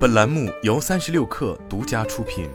本栏目由三十六氪独家出品。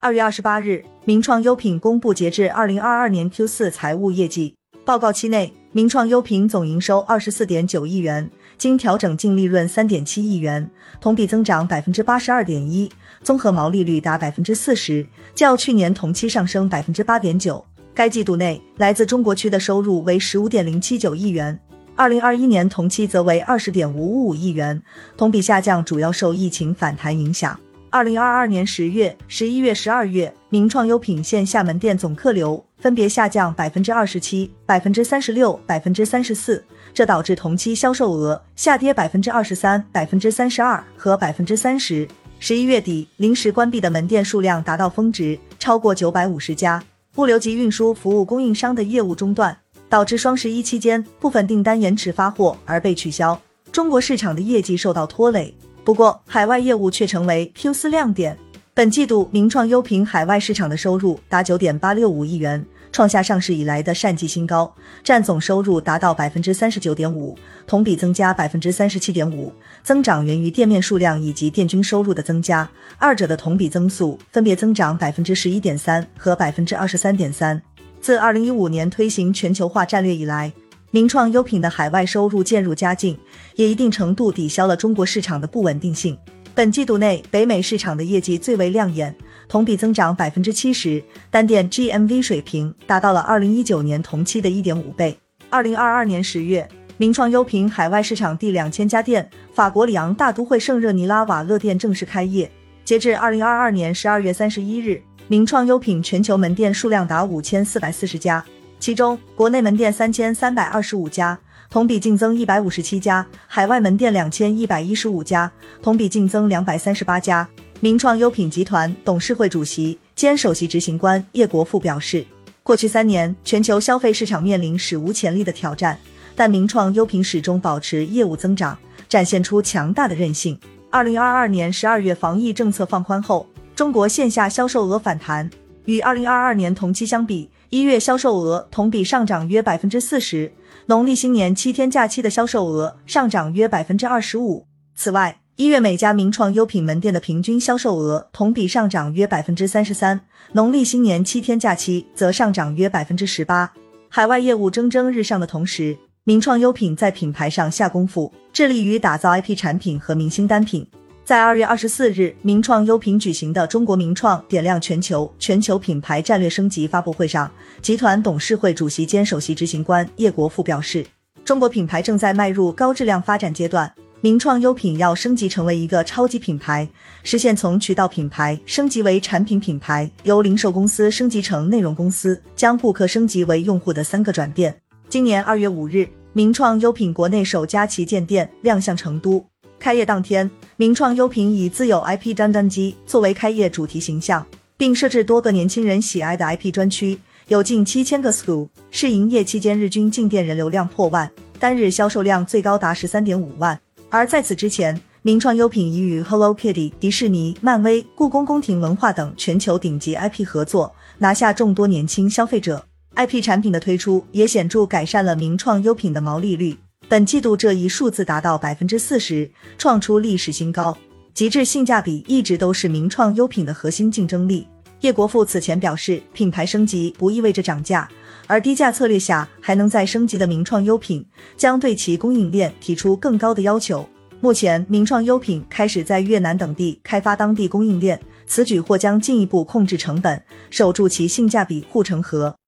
二月二十八日，名创优品公布截至二零二二年 Q 四财务业绩报告期内，名创优品总营收二十四点九亿元，经调整净利润三点七亿元，同比增长百分之八十二点一，综合毛利率达百分之四十，较去年同期上升百分之八点九。该季度内，来自中国区的收入为十五点零七九亿元。二零二一年同期则为二十点五五五亿元，同比下降主要受疫情反弹影响。二零二二年十月、十一月、十二月，名创优品线下门店总客流分别下降百分之二十七、百分之三十六、百分之三十四，这导致同期销售额下跌百分之二十三、百分之三十二和百分之三十。十一月底，临时关闭的门店数量达到峰值，超过九百五十家，物流及运输服务供应商的业务中断。导致双十一期间部分订单延迟发货而被取消，中国市场的业绩受到拖累。不过，海外业务却成为 Q 四亮点。本季度，名创优品海外市场的收入达九点八六五亿元，创下上市以来的单季新高，占总收入达到百分之三十九点五，同比增加百分之三十七点五。增长源于店面数量以及店均收入的增加，二者的同比增速分别增长百分之十一点三和百分之二十三点三。自二零一五年推行全球化战略以来，名创优品的海外收入渐入佳境，也一定程度抵消了中国市场的不稳定性。本季度内，北美市场的业绩最为亮眼，同比增长百分之七十，单店 GMV 水平达到了二零一九年同期的一点五倍。二零二二年十月，名创优品海外市场第两千家店法国里昂大都会圣热尼拉瓦勒店正式开业。截至二零二二年十二月三十一日。名创优品全球门店数量达五千四百四十家，其中国内门店三千三百二十五家，同比净增一百五十七家；海外门店两千一百一十五家，同比净增两百三十八家。名创优品集团董事会主席兼首席执行官叶国富表示，过去三年全球消费市场面临史无前例的挑战，但名创优品始终保持业务增长，展现出强大的韧性。二零二二年十二月防疫政策放宽后。中国线下销售额反弹，与二零二二年同期相比，一月销售额同比上涨约百分之四十，农历新年七天假期的销售额上涨约百分之二十五。此外，一月每家名创优品门店的平均销售额同比上涨约百分之三十三，农历新年七天假期则上涨约百分之十八。海外业务蒸蒸日上的同时，名创优品在品牌上下功夫，致力于打造 IP 产品和明星单品。在二月二十四日，名创优品举行的中国名创点亮全球全球品牌战略升级发布会上，集团董事会主席兼首席执行官叶国富表示，中国品牌正在迈入高质量发展阶段，名创优品要升级成为一个超级品牌，实现从渠道品牌升级为产品品牌，由零售公司升级成内容公司，将顾客升级为用户的三个转变。今年二月五日，名创优品国内首家旗舰店亮相成都。开业当天，名创优品以自有 IP 张张机作为开业主题形象，并设置多个年轻人喜爱的 IP 专区，有近七千个 school。试营业期间，日均进店人流量破万，单日销售量最高达十三点五万。而在此之前，名创优品已与 Hello Kitty、迪士尼、漫威、故宫宫廷文化等全球顶级 IP 合作，拿下众多年轻消费者。IP 产品的推出也显著改善了名创优品的毛利率。本季度这一数字达到百分之四十，创出历史新高。极致性价比一直都是名创优品的核心竞争力。叶国富此前表示，品牌升级不意味着涨价，而低价策略下还能再升级的名创优品，将对其供应链提出更高的要求。目前，名创优品开始在越南等地开发当地供应链，此举或将进一步控制成本，守住其性价比护城河。